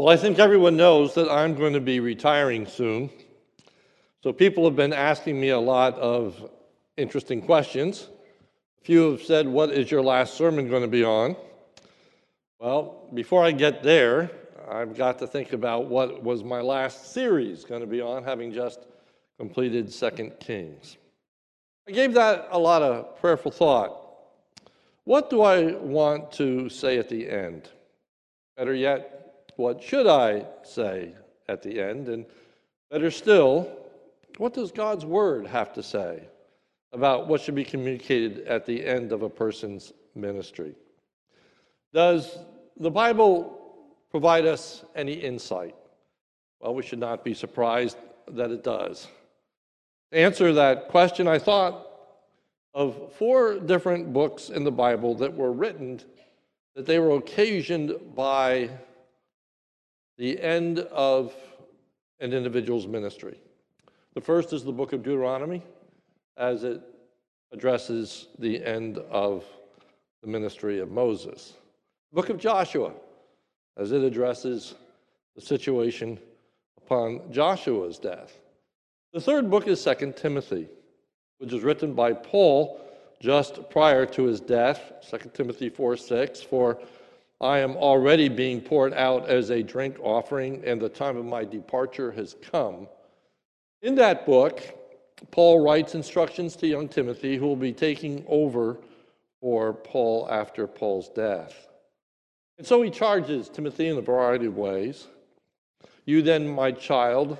Well, I think everyone knows that I'm going to be retiring soon. So people have been asking me a lot of interesting questions. A few have said, What is your last sermon going to be on? Well, before I get there, I've got to think about what was my last series going to be on, having just completed Second Kings. I gave that a lot of prayerful thought. What do I want to say at the end? Better yet, what should I say at the end? And better still, what does God's word have to say about what should be communicated at the end of a person's ministry? Does the Bible provide us any insight? Well, we should not be surprised that it does. To answer that question, I thought of four different books in the Bible that were written that they were occasioned by the end of an individual's ministry. The first is the book of Deuteronomy, as it addresses the end of the ministry of Moses. The book of Joshua, as it addresses the situation upon Joshua's death. The third book is Second Timothy, which is written by Paul just prior to his death, 2 Timothy 4 6, for I am already being poured out as a drink offering, and the time of my departure has come. In that book, Paul writes instructions to young Timothy, who will be taking over for Paul after Paul's death. And so he charges Timothy in a variety of ways. You then, my child,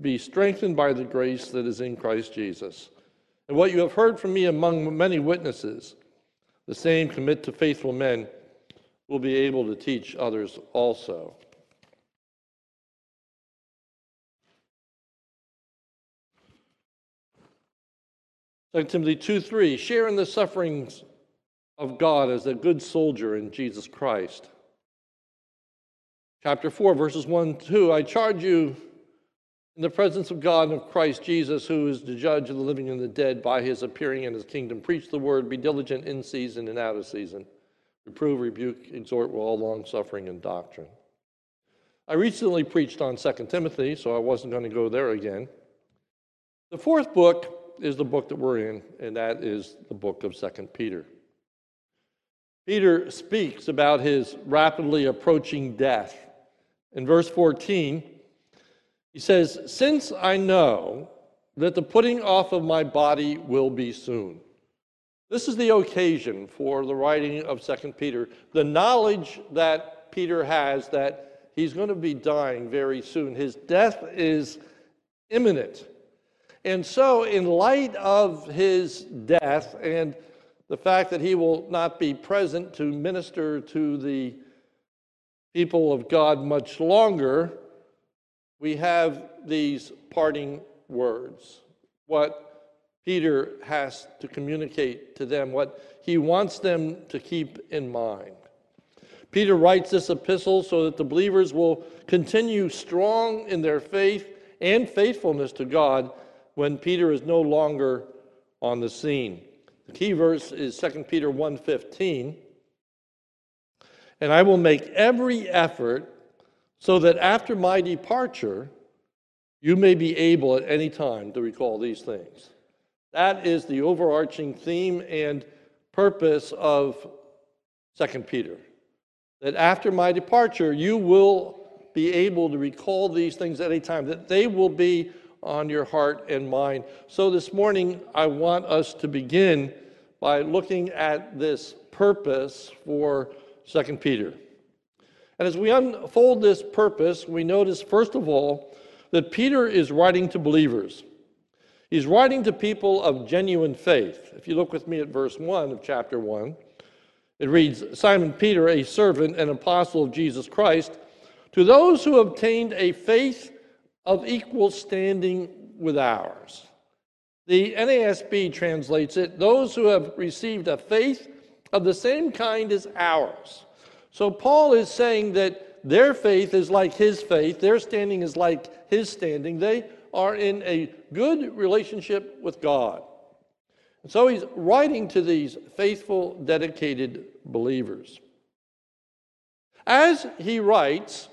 be strengthened by the grace that is in Christ Jesus. And what you have heard from me among many witnesses, the same commit to faithful men will be able to teach others also. Second Timothy 2 3, share in the sufferings of God as a good soldier in Jesus Christ. Chapter 4, verses 1 2, I charge you in the presence of God and of Christ Jesus, who is the judge of the living and the dead, by his appearing in his kingdom, preach the word, be diligent in season and out of season. Reprove, rebuke, exhort with all long suffering and doctrine. I recently preached on 2 Timothy, so I wasn't going to go there again. The fourth book is the book that we're in, and that is the book of 2 Peter. Peter speaks about his rapidly approaching death. In verse 14, he says, Since I know that the putting off of my body will be soon. This is the occasion for the writing of Second Peter. The knowledge that Peter has that he's going to be dying very soon. His death is imminent. And so, in light of his death and the fact that he will not be present to minister to the people of God much longer, we have these parting words. What Peter has to communicate to them what he wants them to keep in mind. Peter writes this epistle so that the believers will continue strong in their faith and faithfulness to God when Peter is no longer on the scene. The key verse is 2 Peter 1:15. And I will make every effort so that after my departure you may be able at any time to recall these things. That is the overarching theme and purpose of 2 Peter. That after my departure, you will be able to recall these things at any time, that they will be on your heart and mind. So this morning, I want us to begin by looking at this purpose for 2 Peter. And as we unfold this purpose, we notice, first of all, that Peter is writing to believers. He's writing to people of genuine faith. If you look with me at verse 1 of chapter 1, it reads Simon Peter, a servant and apostle of Jesus Christ, to those who obtained a faith of equal standing with ours. The NASB translates it those who have received a faith of the same kind as ours. So Paul is saying that their faith is like his faith, their standing is like his standing. They are in a good relationship with God. And so he's writing to these faithful, dedicated believers. As he writes,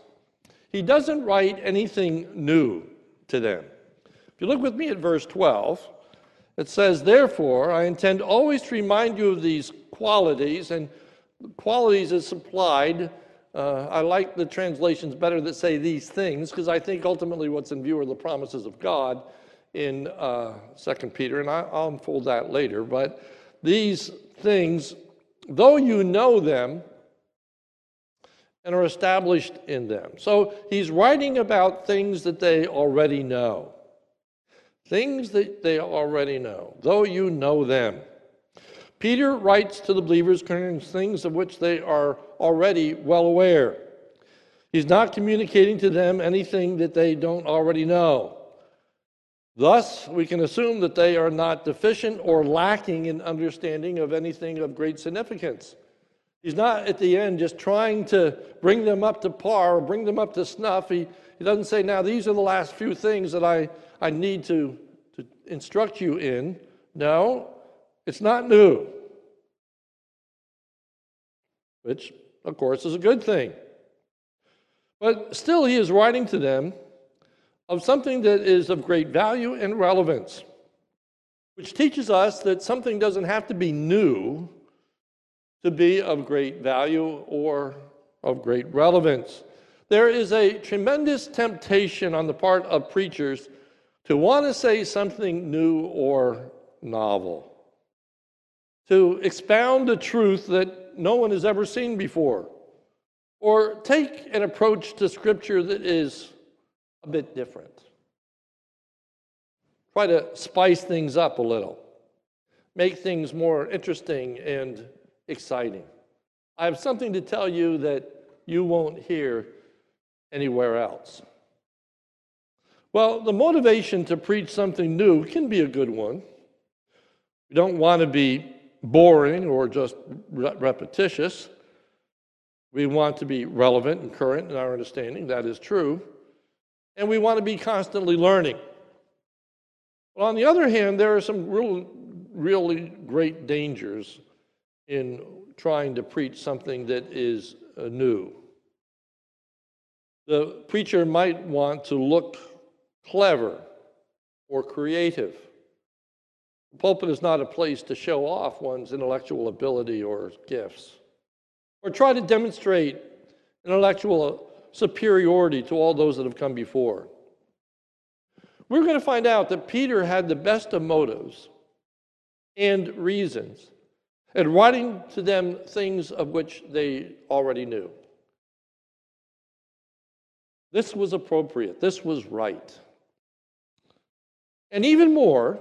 he doesn't write anything new to them. If you look with me at verse 12, it says, Therefore, I intend always to remind you of these qualities, and qualities is supplied. Uh, I like the translations better that say these things, because I think ultimately what's in view are the promises of God in uh, 2 Peter, and I, I'll unfold that later. But these things, though you know them, and are established in them. So he's writing about things that they already know. Things that they already know, though you know them. Peter writes to the believers concerning things of which they are already well aware. He's not communicating to them anything that they don't already know. Thus, we can assume that they are not deficient or lacking in understanding of anything of great significance. He's not at the end just trying to bring them up to par or bring them up to snuff. He, he doesn't say, now these are the last few things that I, I need to, to instruct you in. No, it's not new, which, of course, is a good thing. But still, he is writing to them of something that is of great value and relevance, which teaches us that something doesn't have to be new to be of great value or of great relevance. There is a tremendous temptation on the part of preachers to want to say something new or novel, to expound a truth that no one has ever seen before, or take an approach to Scripture that is a bit different. Try to spice things up a little, make things more interesting and exciting. I have something to tell you that you won't hear anywhere else. Well, the motivation to preach something new can be a good one. We don't want to be boring or just re- repetitious. We want to be relevant and current in our understanding. That is true. And we want to be constantly learning. But on the other hand, there are some real, really great dangers in trying to preach something that is uh, new. The preacher might want to look clever or creative. The pulpit is not a place to show off one's intellectual ability or gifts, or try to demonstrate intellectual superiority to all those that have come before. We're going to find out that Peter had the best of motives and reasons and writing to them things of which they already knew. This was appropriate, this was right. And even more,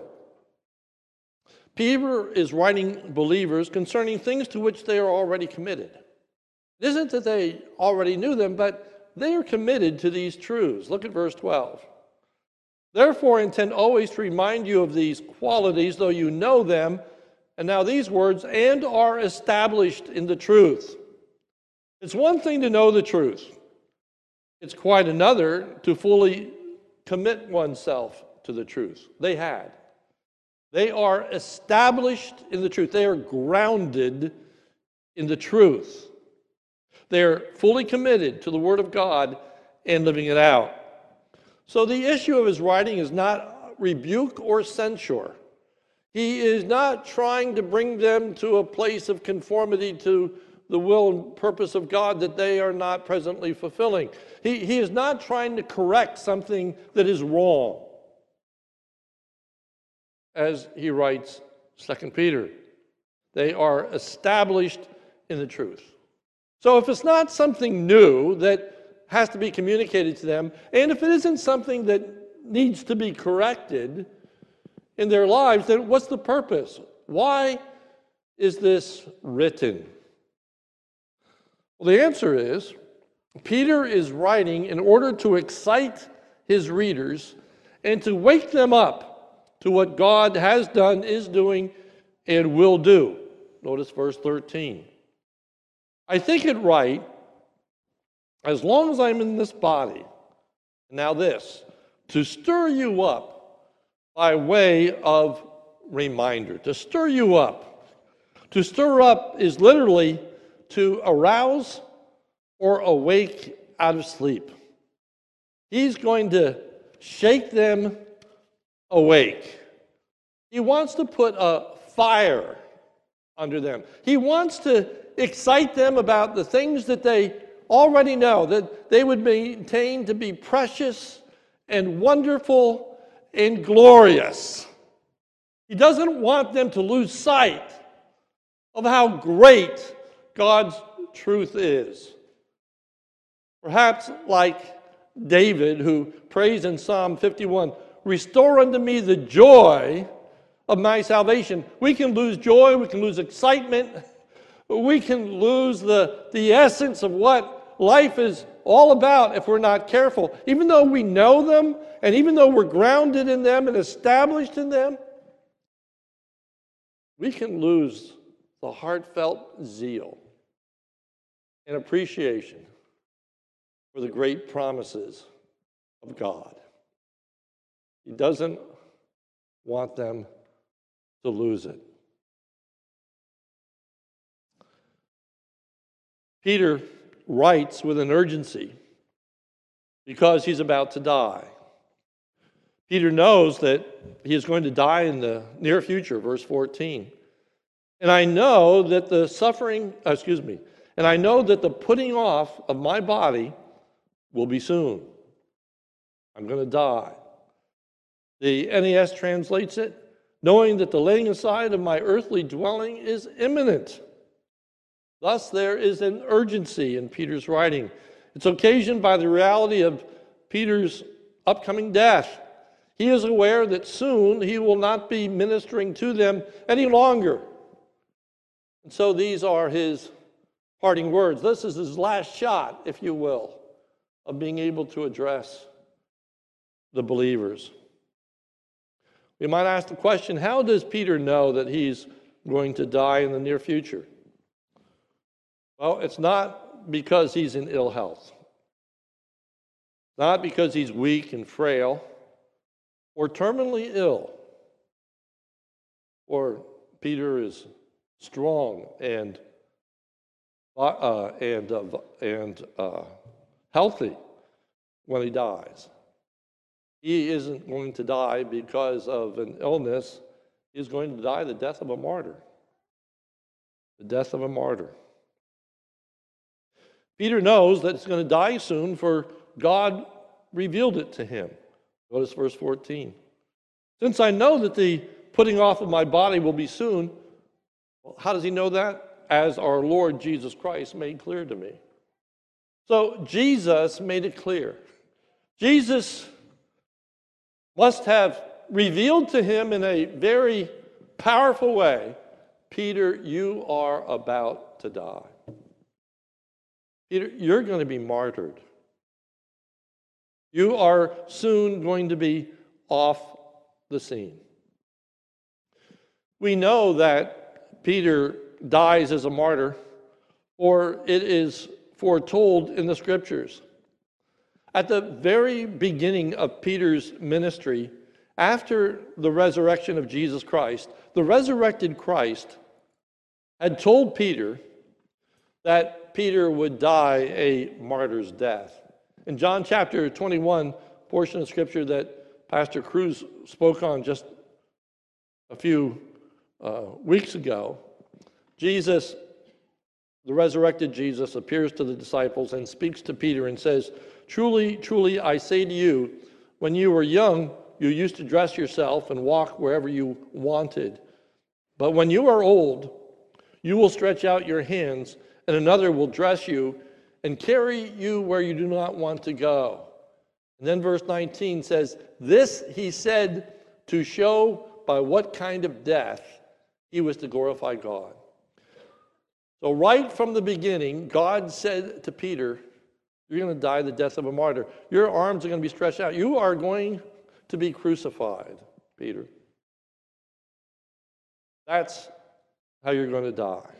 Peter is writing believers concerning things to which they are already committed. It isn't that they already knew them, but they are committed to these truths. Look at verse 12. Therefore, I intend always to remind you of these qualities, though you know them and now these words, and are established in the truth. It's one thing to know the truth, it's quite another to fully commit oneself to the truth. They had. They are established in the truth, they are grounded in the truth. They're fully committed to the Word of God and living it out. So the issue of his writing is not rebuke or censure. He is not trying to bring them to a place of conformity to the will and purpose of God that they are not presently fulfilling. He, he is not trying to correct something that is wrong. As he writes, 2 Peter, they are established in the truth. So if it's not something new that has to be communicated to them, and if it isn't something that needs to be corrected, in their lives, then what's the purpose? Why is this written? Well, the answer is Peter is writing in order to excite his readers and to wake them up to what God has done, is doing, and will do. Notice verse 13. I think it right, as long as I'm in this body, now this, to stir you up by way of reminder, to stir you up. To stir up is literally to arouse or awake out of sleep. He's going to shake them awake. He wants to put a fire under them. He wants to excite them about the things that they already know, that they would maintain to be precious and wonderful and glorious. He doesn't want them to lose sight of how great God's truth is. Perhaps like David, who prays in Psalm 51 Restore unto me the joy of my salvation. We can lose joy, we can lose excitement, we can lose the, the essence of what life is all about if we're not careful. Even though we know them, and even though we're grounded in them and established in them, we can lose the heartfelt zeal and appreciation for the great promises of God. He doesn't want them to lose it. Peter writes with an urgency because he's about to die. Peter knows that he is going to die in the near future, verse 14. And I know that the suffering, excuse me, and I know that the putting off of my body will be soon. I'm going to die. The NAS translates it knowing that the laying aside of my earthly dwelling is imminent. Thus, there is an urgency in Peter's writing. It's occasioned by the reality of Peter's upcoming death. He is aware that soon he will not be ministering to them any longer. And so these are his parting words. This is his last shot, if you will, of being able to address the believers. We might ask the question how does Peter know that he's going to die in the near future? Well, it's not because he's in ill health, not because he's weak and frail or terminally ill, or Peter is strong and uh, and uh, and uh, healthy when he dies. He isn't going to die because of an illness. He's going to die the death of a martyr. The death of a martyr. Peter knows that he's going to die soon, for God revealed it to him. Notice verse 14. Since I know that the putting off of my body will be soon, well, how does he know that? As our Lord Jesus Christ made clear to me. So Jesus made it clear. Jesus must have revealed to him in a very powerful way Peter, you are about to die. Peter, you're going to be martyred. You are soon going to be off the scene. We know that Peter dies as a martyr, or it is foretold in the scriptures. At the very beginning of Peter's ministry, after the resurrection of Jesus Christ, the resurrected Christ had told Peter that Peter would die a martyr's death. In John chapter 21, portion of scripture that Pastor Cruz spoke on just a few uh, weeks ago, Jesus, the resurrected Jesus, appears to the disciples and speaks to Peter and says, Truly, truly, I say to you, when you were young, you used to dress yourself and walk wherever you wanted. But when you are old, you will stretch out your hands, and another will dress you and carry you where you do not want to go. And then verse 19 says, This he said to show by what kind of death he was to glorify God. So, right from the beginning, God said to Peter, you're going to die the death of a martyr. Your arms are going to be stretched out. You are going to be crucified, Peter. That's how you're going to die.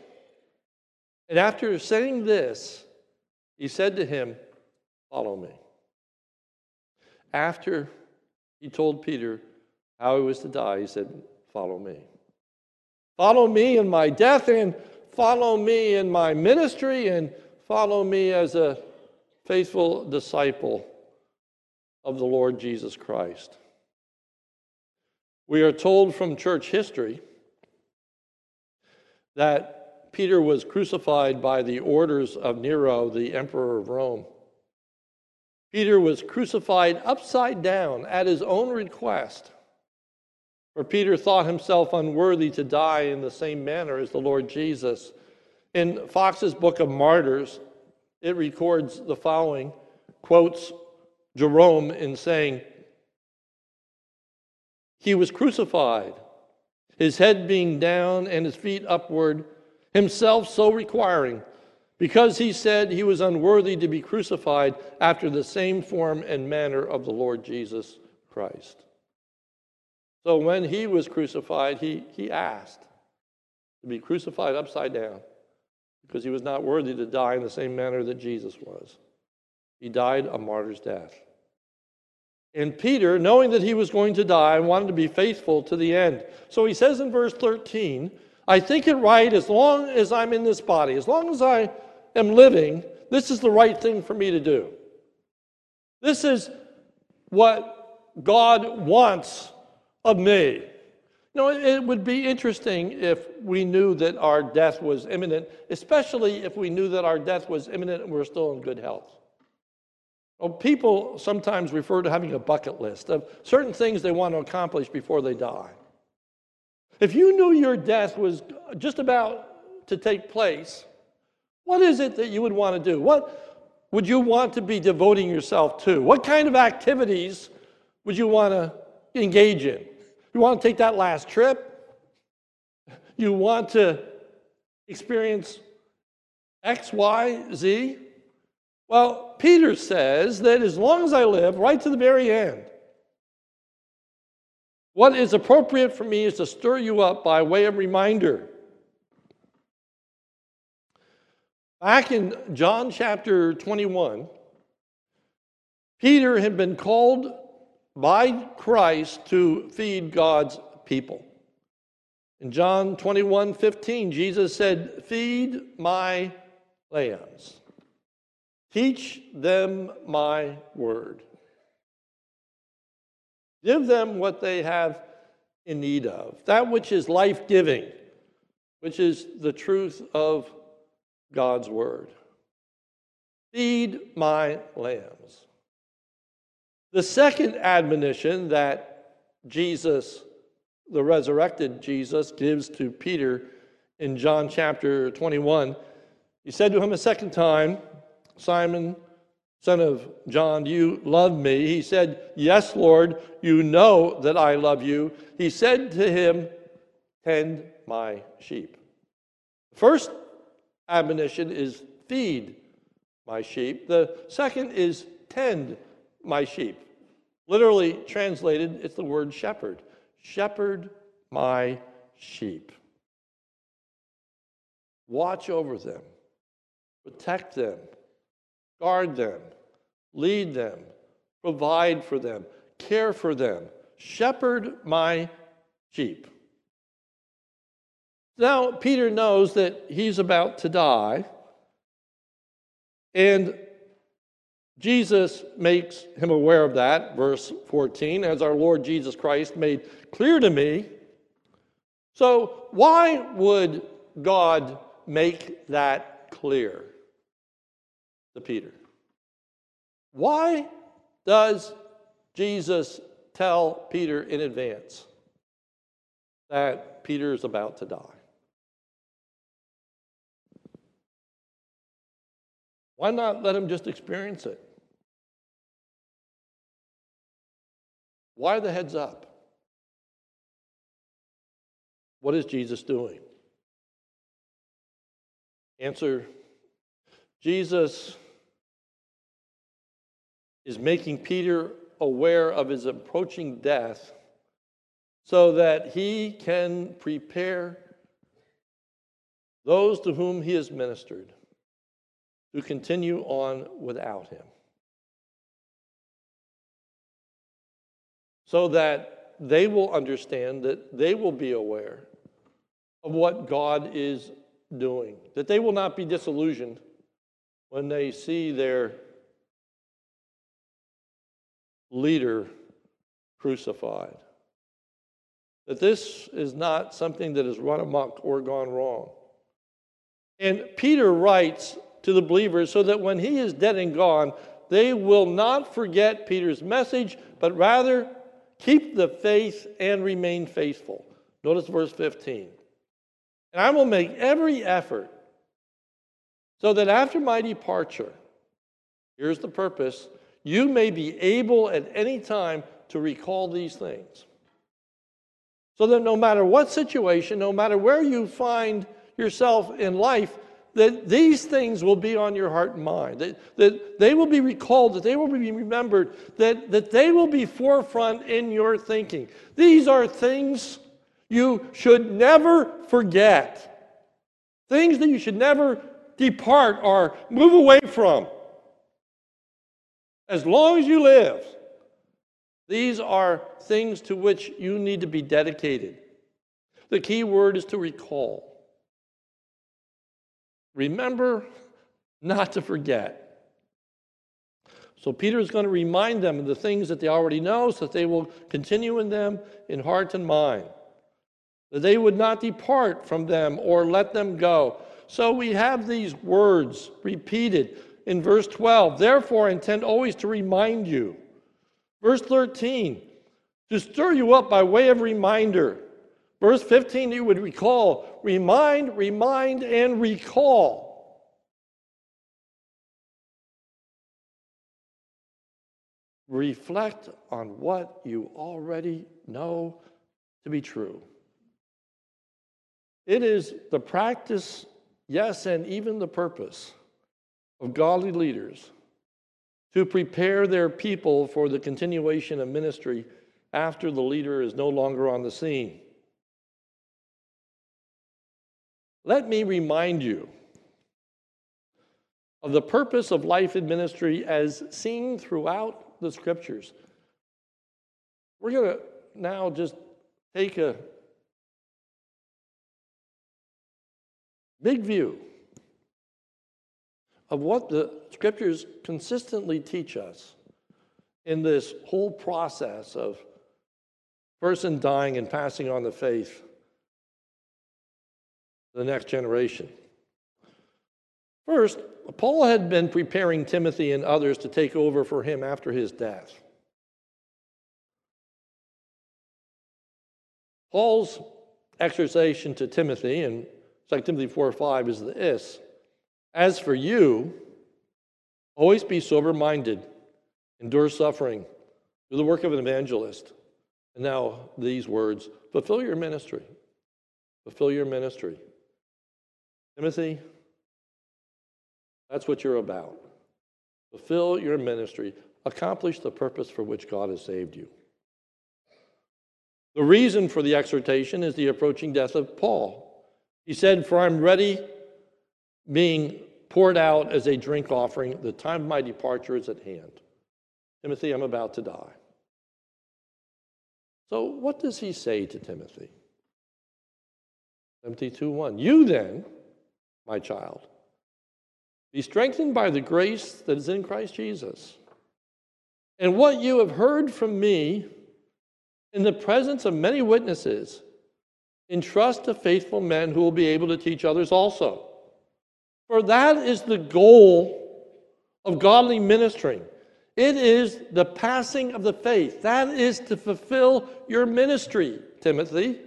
And after saying this, he said to him, Follow me. After he told Peter how he was to die, he said, Follow me. Follow me in my death and follow me in my ministry and follow me as a faithful disciple of the Lord Jesus Christ. We are told from church history that Peter was crucified by the orders of Nero, the emperor of Rome. Peter was crucified upside down at his own request, for Peter thought himself unworthy to die in the same manner as the Lord Jesus. In Foxe's Book of Martyrs, it records the following quotes Jerome in saying, He was crucified, his head being down and his feet upward, himself so requiring because he said he was unworthy to be crucified after the same form and manner of the Lord Jesus Christ. So when he was crucified, he, he asked to be crucified upside down because he was not worthy to die in the same manner that Jesus was. He died a martyr's death. And Peter, knowing that he was going to die, wanted to be faithful to the end. So he says in verse 13, I think it right as long as I'm in this body, as long as I am living, this is the right thing for me to do. This is what God wants of me. You know, it would be interesting if we knew that our death was imminent, especially if we knew that our death was imminent and we're still in good health. Well, people sometimes refer to having a bucket list of certain things they want to accomplish before they die. If you knew your death was just about to take place, what is it that you would want to do? What would you want to be devoting yourself to? What kind of activities would you want to engage in? You want to take that last trip? You want to experience X, Y, Z? Well, Peter says that as long as I live, right to the very end, what is appropriate for me is to stir you up by way of reminder Back in John chapter 21, Peter had been called by Christ to feed God's people. In John 21 15, Jesus said, Feed my lambs, teach them my word, give them what they have in need of, that which is life giving, which is the truth of God's word. Feed my lambs. The second admonition that Jesus, the resurrected Jesus, gives to Peter in John chapter 21, he said to him a second time, Simon, son of John, do you love me? He said, Yes, Lord, you know that I love you. He said to him, Tend my sheep. First admonition is feed my sheep. The second is tend my sheep. Literally translated, it's the word shepherd. Shepherd my sheep. Watch over them, protect them, guard them, lead them, provide for them, care for them. Shepherd my sheep. Now, Peter knows that he's about to die, and Jesus makes him aware of that, verse 14, as our Lord Jesus Christ made clear to me. So, why would God make that clear to Peter? Why does Jesus tell Peter in advance that Peter is about to die? Why not let him just experience it? Why the heads up? What is Jesus doing? Answer Jesus is making Peter aware of his approaching death so that he can prepare those to whom he has ministered who continue on without him. So that they will understand that they will be aware of what God is doing, that they will not be disillusioned when they see their leader crucified. That this is not something that has run amok or gone wrong. And Peter writes to the believers so that when he is dead and gone, they will not forget Peter's message, but rather keep the faith and remain faithful. Notice verse 15. And I will make every effort so that after my departure, here's the purpose, you may be able at any time to recall these things. So that no matter what situation, no matter where you find yourself in life, that these things will be on your heart and mind, that, that they will be recalled, that they will be remembered, that, that they will be forefront in your thinking. These are things you should never forget, things that you should never depart or move away from. As long as you live, these are things to which you need to be dedicated. The key word is to recall. Remember not to forget. So Peter is going to remind them of the things that they already know so that they will continue in them in heart and mind. That they would not depart from them or let them go. So we have these words repeated in verse 12. Therefore, I intend always to remind you. Verse 13, to stir you up by way of reminder. Verse 15, you would recall, remind, remind, and recall. Reflect on what you already know to be true. It is the practice yes, and even the purpose of godly leaders to prepare their people for the continuation of ministry after the leader is no longer on the scene. Let me remind you of the purpose of life in ministry as seen throughout the scriptures. We're going to now just take a big view of what the scriptures consistently teach us in this whole process of person dying and passing on the faith the next generation. First, Paul had been preparing Timothy and others to take over for him after his death. Paul's exhortation to Timothy in 2 Timothy 4 5 is this As for you, always be sober minded, endure suffering, do the work of an evangelist. And now these words fulfill your ministry. Fulfill your ministry. Timothy, that's what you're about. Fulfill your ministry, accomplish the purpose for which God has saved you. The reason for the exhortation is the approaching death of Paul. He said, For I'm ready, being poured out as a drink offering. The time of my departure is at hand. Timothy, I'm about to die. So, what does he say to Timothy? Timothy 2 1. You then, my child, be strengthened by the grace that is in Christ Jesus. And what you have heard from me in the presence of many witnesses, entrust to faithful men who will be able to teach others also. For that is the goal of godly ministering. It is the passing of the faith. That is to fulfill your ministry, Timothy.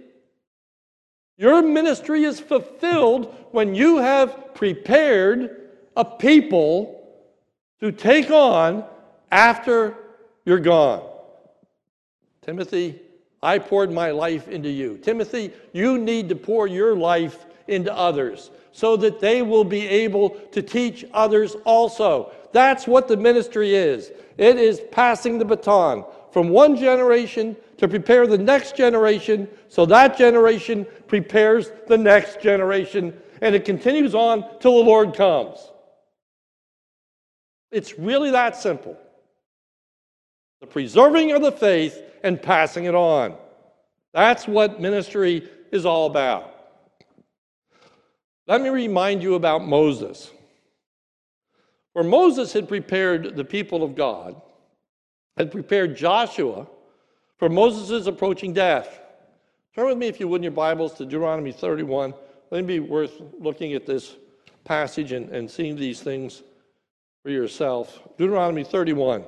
Your ministry is fulfilled when you have prepared a people to take on after you're gone. Timothy, I poured my life into you. Timothy, you need to pour your life into others so that they will be able to teach others also. That's what the ministry is it is passing the baton from one generation to prepare the next generation so that generation prepares the next generation and it continues on till the Lord comes. It's really that simple. The preserving of the faith and passing it on. That's what ministry is all about. Let me remind you about Moses. For Moses had prepared the people of God had prepared Joshua for Moses' approaching death. Turn with me, if you would, in your Bibles to Deuteronomy 31. Let me be worth looking at this passage and, and seeing these things for yourself. Deuteronomy 31.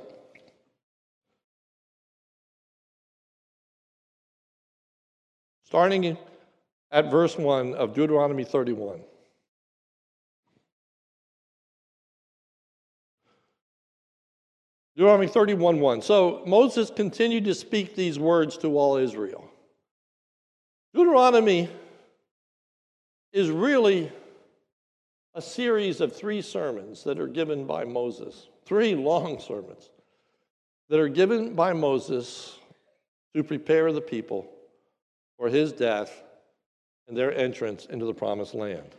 Starting at verse 1 of Deuteronomy 31. Deuteronomy 31 1. So Moses continued to speak these words to all Israel. Deuteronomy is really a series of three sermons that are given by Moses, three long sermons that are given by Moses to prepare the people for his death and their entrance into the promised land.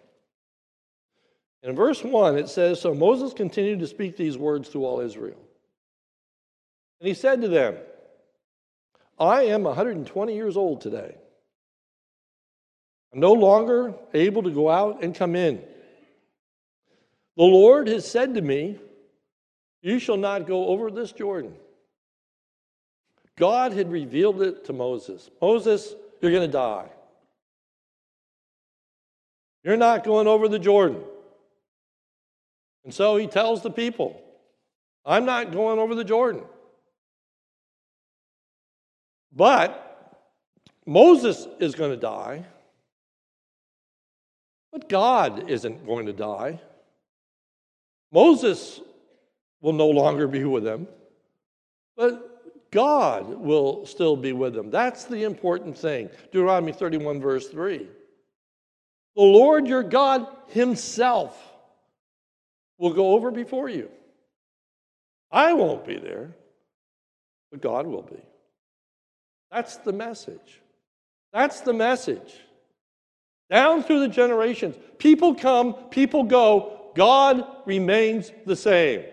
In verse 1, it says So Moses continued to speak these words to all Israel. And he said to them, I am 120 years old today. I'm no longer able to go out and come in. The Lord has said to me, You shall not go over this Jordan. God had revealed it to Moses Moses, you're going to die. You're not going over the Jordan. And so he tells the people, I'm not going over the Jordan. But Moses is going to die. But God isn't going to die. Moses will no longer be with them, but God will still be with them. That's the important thing. Deuteronomy 31, verse 3. The Lord your God Himself will go over before you. I won't be there, but God will be. That's the message. That's the message. Down through the generations, people come, people go, God remains the same.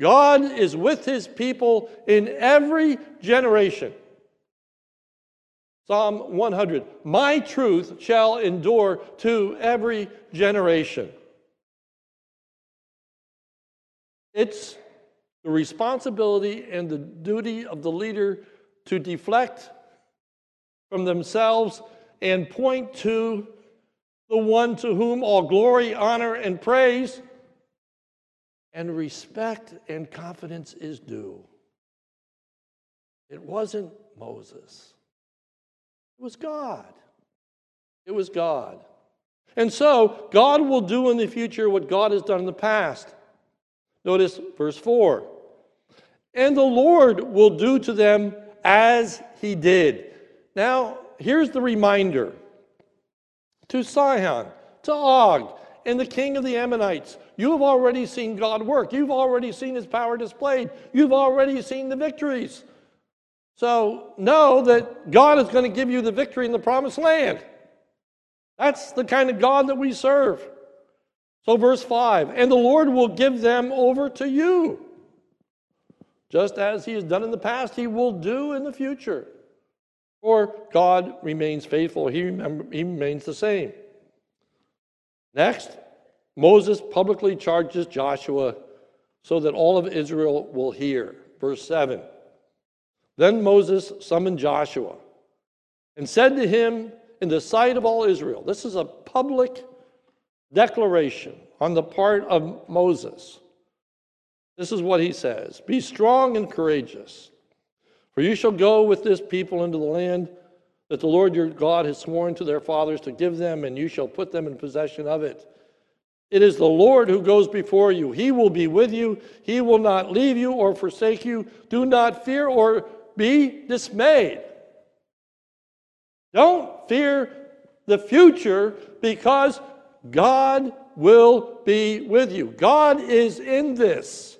God is with his people in every generation. Psalm 100 My truth shall endure to every generation. It's the responsibility and the duty of the leader to deflect from themselves and point to the one to whom all glory, honor, and praise and respect and confidence is due. It wasn't Moses, it was God. It was God. And so, God will do in the future what God has done in the past. Notice verse 4 and the Lord will do to them as he did. Now, here's the reminder to Sihon, to Og, and the king of the Ammonites. You have already seen God work. You've already seen his power displayed. You've already seen the victories. So know that God is going to give you the victory in the promised land. That's the kind of God that we serve. So, verse 5 and the Lord will give them over to you. Just as he has done in the past, he will do in the future. For God remains faithful, he, remember, he remains the same. Next, Moses publicly charges Joshua so that all of Israel will hear. Verse 7 Then Moses summoned Joshua and said to him in the sight of all Israel, This is a public declaration on the part of Moses. This is what he says Be strong and courageous, for you shall go with this people into the land that the Lord your God has sworn to their fathers to give them, and you shall put them in possession of it. It is the Lord who goes before you. He will be with you. He will not leave you or forsake you. Do not fear or be dismayed. Don't fear the future because God will be with you. God is in this.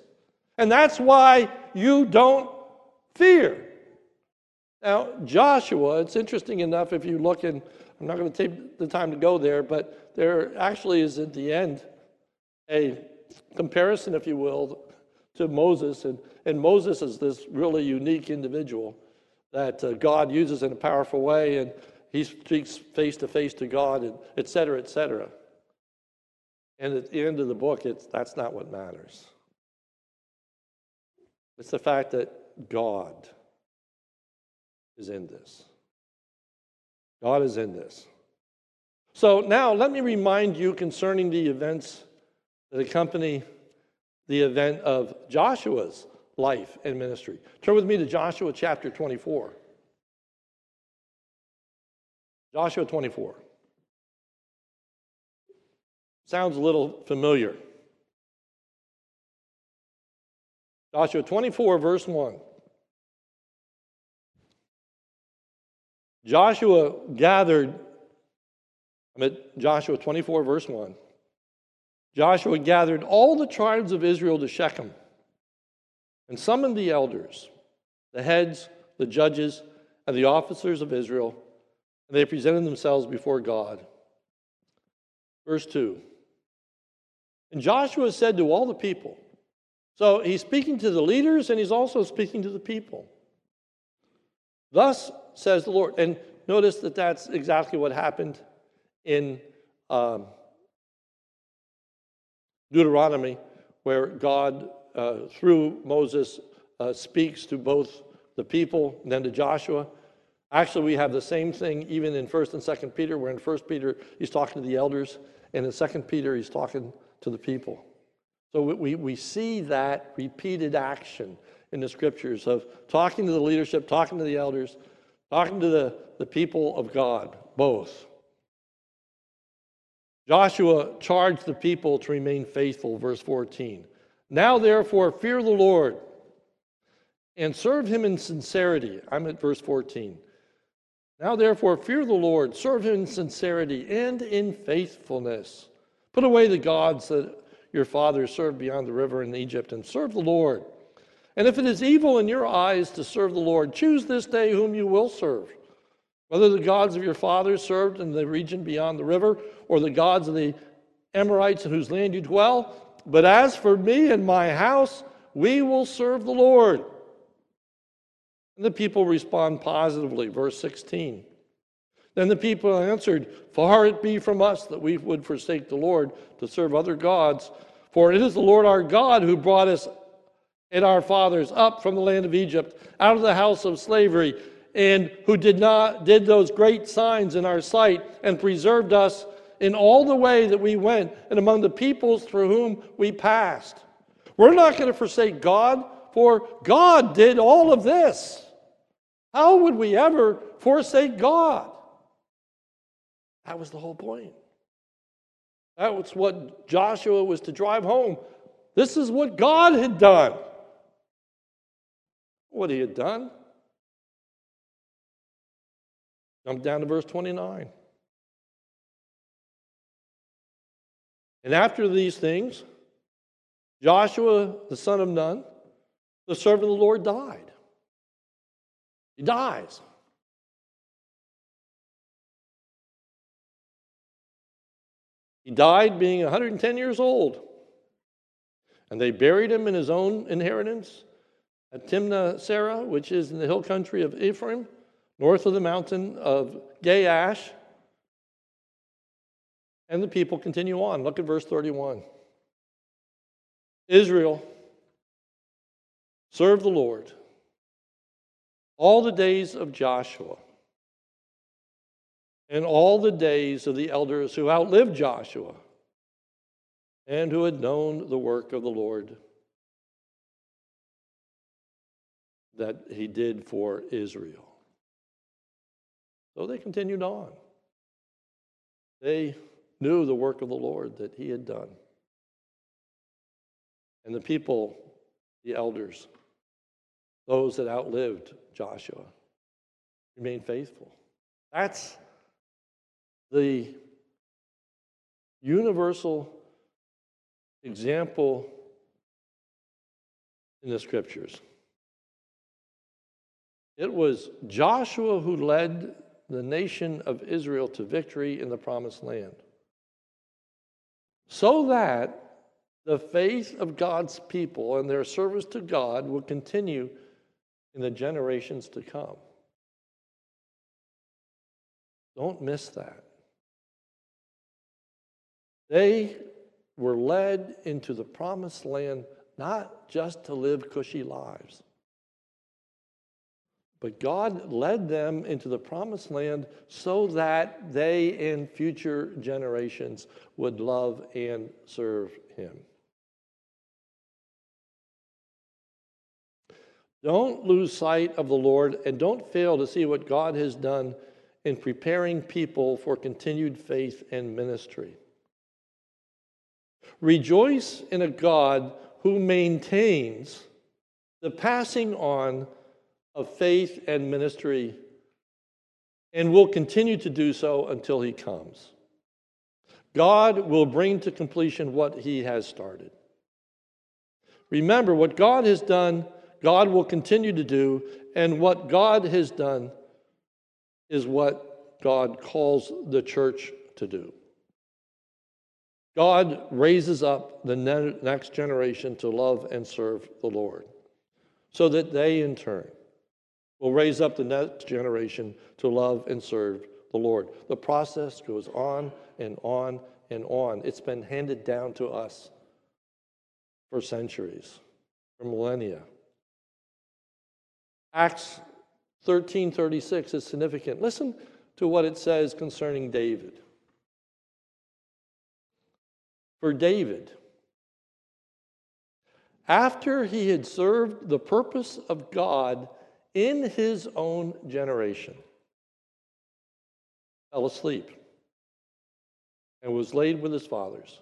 And that's why you don't fear. Now, Joshua, it's interesting enough if you look in, I'm not going to take the time to go there, but there actually is at the end a comparison, if you will, to Moses. And, and Moses is this really unique individual that uh, God uses in a powerful way, and he speaks face to face to God, and et cetera, et cetera. And at the end of the book, it's, that's not what matters. It's the fact that God is in this. God is in this. So now let me remind you concerning the events that accompany the event of Joshua's life and ministry. Turn with me to Joshua chapter 24. Joshua 24. Sounds a little familiar. Joshua 24, verse 1. Joshua gathered, I'm at Joshua 24, verse 1. Joshua gathered all the tribes of Israel to Shechem and summoned the elders, the heads, the judges, and the officers of Israel, and they presented themselves before God. Verse 2 And Joshua said to all the people, so he's speaking to the leaders and he's also speaking to the people. Thus says the Lord. And notice that that's exactly what happened in um, Deuteronomy, where God, uh, through Moses, uh, speaks to both the people and then to Joshua. Actually, we have the same thing even in 1st and 2nd Peter, where in 1st Peter, he's talking to the elders, and in 2nd Peter, he's talking to the people. So we, we see that repeated action in the scriptures of talking to the leadership, talking to the elders, talking to the, the people of God, both. Joshua charged the people to remain faithful, verse 14. Now, therefore, fear the Lord and serve him in sincerity. I'm at verse 14. Now, therefore, fear the Lord, serve him in sincerity and in faithfulness. Put away the gods that your fathers served beyond the river in Egypt, and serve the Lord. And if it is evil in your eyes to serve the Lord, choose this day whom you will serve. Whether the gods of your fathers served in the region beyond the river, or the gods of the Amorites in whose land you dwell. But as for me and my house, we will serve the Lord. And the people respond positively. Verse 16. Then the people answered, Far it be from us that we would forsake the Lord to serve other gods, for it is the Lord our God who brought us and our fathers up from the land of Egypt, out of the house of slavery, and who did not did those great signs in our sight and preserved us in all the way that we went and among the peoples through whom we passed. We're not going to forsake God, for God did all of this. How would we ever forsake God? That was the whole point. That was what Joshua was to drive home. This is what God had done. What he had done. Jump down to verse 29. And after these things, Joshua, the son of Nun, the servant of the Lord, died. He dies. He died being 110 years old. And they buried him in his own inheritance at Timnath Serah, which is in the hill country of Ephraim, north of the mountain of Gaash. And the people continue on. Look at verse 31. Israel served the Lord all the days of Joshua and all the days of the elders who outlived Joshua and who had known the work of the Lord that he did for Israel. So they continued on. They knew the work of the Lord that he had done. And the people, the elders, those that outlived Joshua, remained faithful. That's the universal example in the scriptures. It was Joshua who led the nation of Israel to victory in the promised land. So that the faith of God's people and their service to God will continue in the generations to come. Don't miss that. They were led into the promised land not just to live cushy lives. But God led them into the promised land so that they and future generations would love and serve Him. Don't lose sight of the Lord and don't fail to see what God has done in preparing people for continued faith and ministry. Rejoice in a God who maintains the passing on of faith and ministry and will continue to do so until he comes. God will bring to completion what he has started. Remember, what God has done, God will continue to do, and what God has done is what God calls the church to do. God raises up the next generation to love and serve the Lord so that they, in turn, will raise up the next generation to love and serve the Lord. The process goes on and on and on. It's been handed down to us for centuries, for millennia. Acts 13:36 is significant. Listen to what it says concerning David. For David, after he had served the purpose of God in his own generation, fell asleep and was laid with his fathers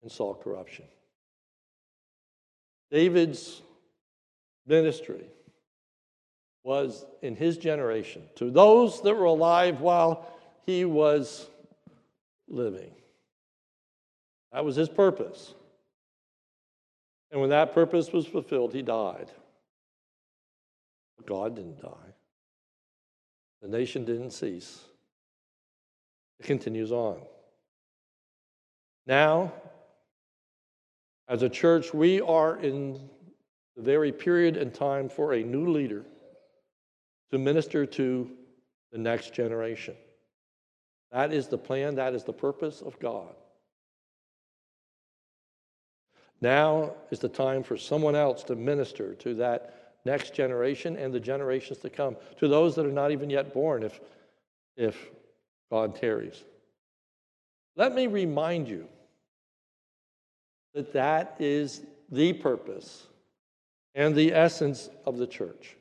and saw corruption. David's ministry was in his generation to those that were alive while he was living. That was his purpose. And when that purpose was fulfilled, he died. God didn't die. The nation didn't cease. It continues on. Now, as a church, we are in the very period and time for a new leader to minister to the next generation. That is the plan, that is the purpose of God. Now is the time for someone else to minister to that next generation and the generations to come, to those that are not even yet born if, if God tarries. Let me remind you that that is the purpose and the essence of the church.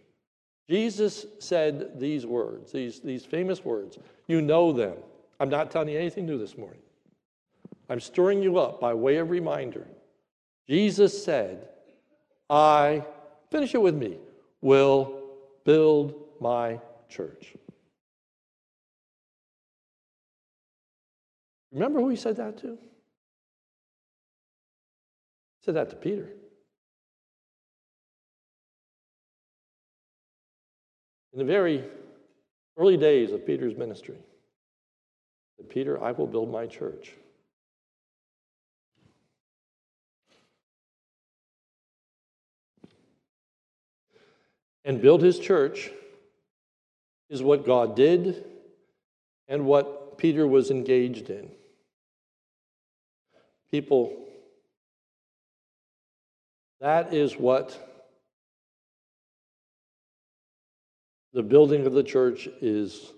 Jesus said these words, these, these famous words. You know them. I'm not telling you anything new this morning. I'm stirring you up by way of reminder. Jesus said, I Finish it with me. Will build my church. Remember who he said that to? He said that to Peter. In the very early days of Peter's ministry, Peter, I will build my church. And build his church is what God did and what Peter was engaged in. People, that is what the building of the church is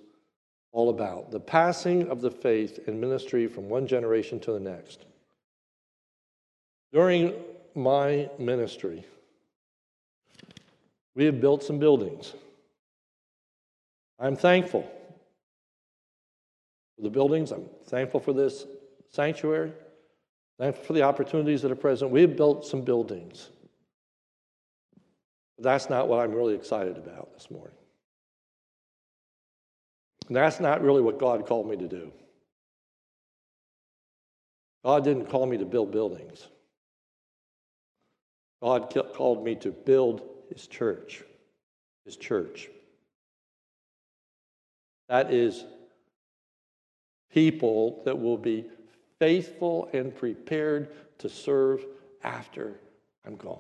all about the passing of the faith and ministry from one generation to the next. During my ministry, we have built some buildings. I'm thankful for the buildings. I'm thankful for this sanctuary. Thankful for the opportunities that are present. We have built some buildings. But that's not what I'm really excited about this morning. And that's not really what God called me to do. God didn't call me to build buildings. God called me to build his church. His church. That is people that will be faithful and prepared to serve after I'm gone.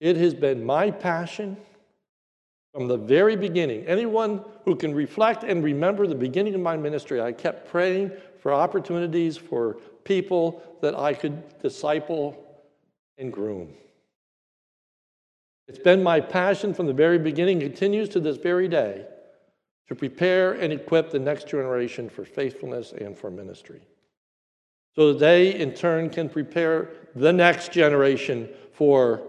It has been my passion from the very beginning. Anyone who can reflect and remember the beginning of my ministry, I kept praying for opportunities for people that I could disciple and groom. It's been my passion from the very beginning, continues to this very day, to prepare and equip the next generation for faithfulness and for ministry. So that they, in turn, can prepare the next generation for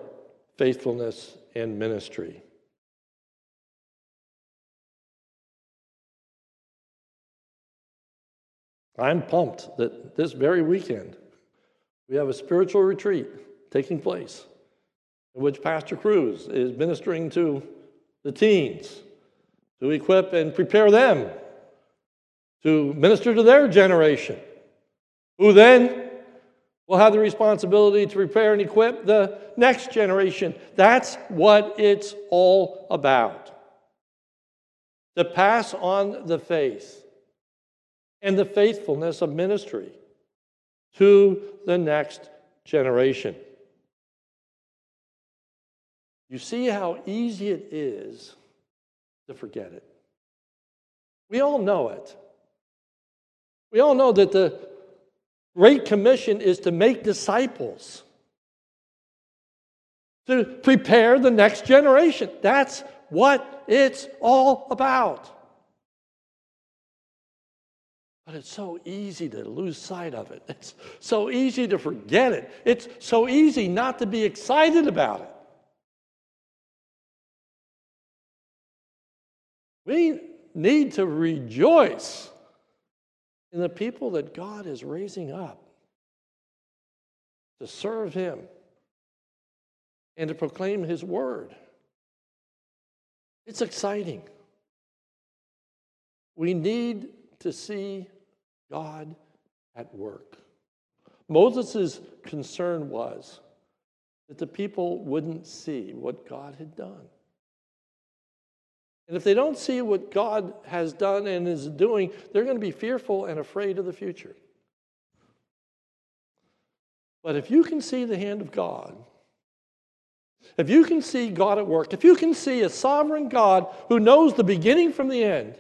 faithfulness and ministry. I'm pumped that this very weekend we have a spiritual retreat taking place which Pastor Cruz is ministering to the teens to equip and prepare them to minister to their generation, who then will have the responsibility to prepare and equip the next generation. That's what it's all about. To pass on the faith and the faithfulness of ministry to the next generation. You see how easy it is to forget it. We all know it. We all know that the Great Commission is to make disciples, to prepare the next generation. That's what it's all about. But it's so easy to lose sight of it. It's so easy to forget it. It's so easy not to be excited about it. We need to rejoice in the people that God is raising up to serve Him and to proclaim His word. It's exciting. We need to see God at work. Moses' concern was that the people wouldn't see what God had done. And if they don't see what God has done and is doing, they're going to be fearful and afraid of the future. But if you can see the hand of God, if you can see God at work, if you can see a sovereign God who knows the beginning from the end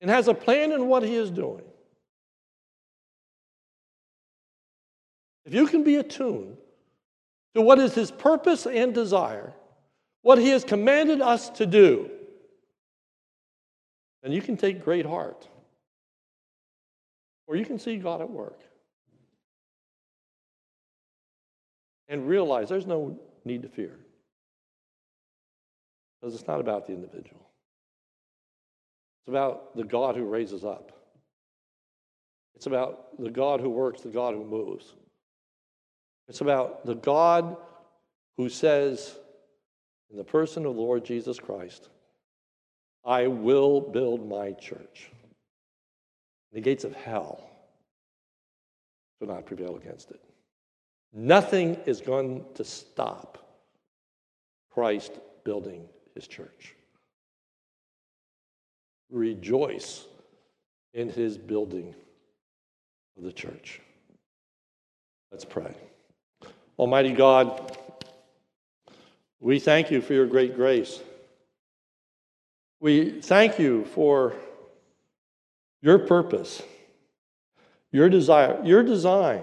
and has a plan in what he is doing, if you can be attuned to what is his purpose and desire, what He has commanded us to do, then you can take great heart. Or you can see God at work and realize there's no need to fear. Because it's not about the individual, it's about the God who raises up. It's about the God who works, the God who moves. It's about the God who says, in the person of the Lord Jesus Christ, I will build my church. The gates of hell will not prevail against it. Nothing is going to stop Christ building his church. Rejoice in his building of the church. Let's pray. Almighty God, we thank you for your great grace. We thank you for your purpose, your desire, your design,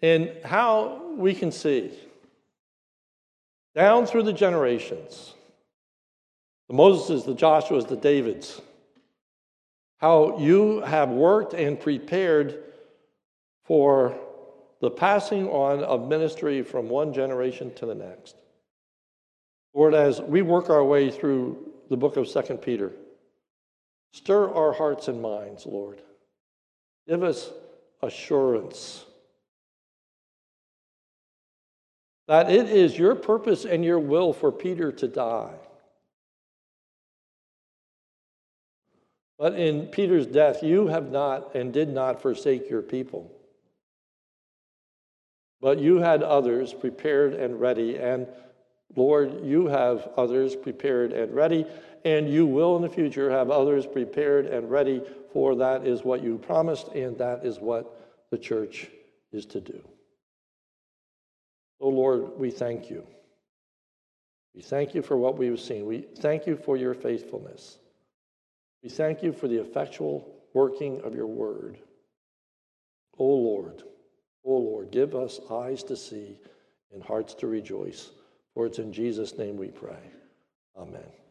and how we can see down through the generations the Moses, the Joshuas, the Davids how you have worked and prepared for the passing on of ministry from one generation to the next. Lord, as we work our way through the book of Second Peter, stir our hearts and minds, Lord. Give us assurance that it is your purpose and your will for Peter to die. But in Peter's death, you have not and did not forsake your people. But you had others prepared and ready, and Lord, you have others prepared and ready, and you will in the future have others prepared and ready, for that is what you promised, and that is what the church is to do. So, Lord, we thank you. We thank you for what we've seen. We thank you for your faithfulness. We thank you for the effectual working of your word. O Lord, O Lord, give us eyes to see and hearts to rejoice. For it's in Jesus' name we pray. Amen.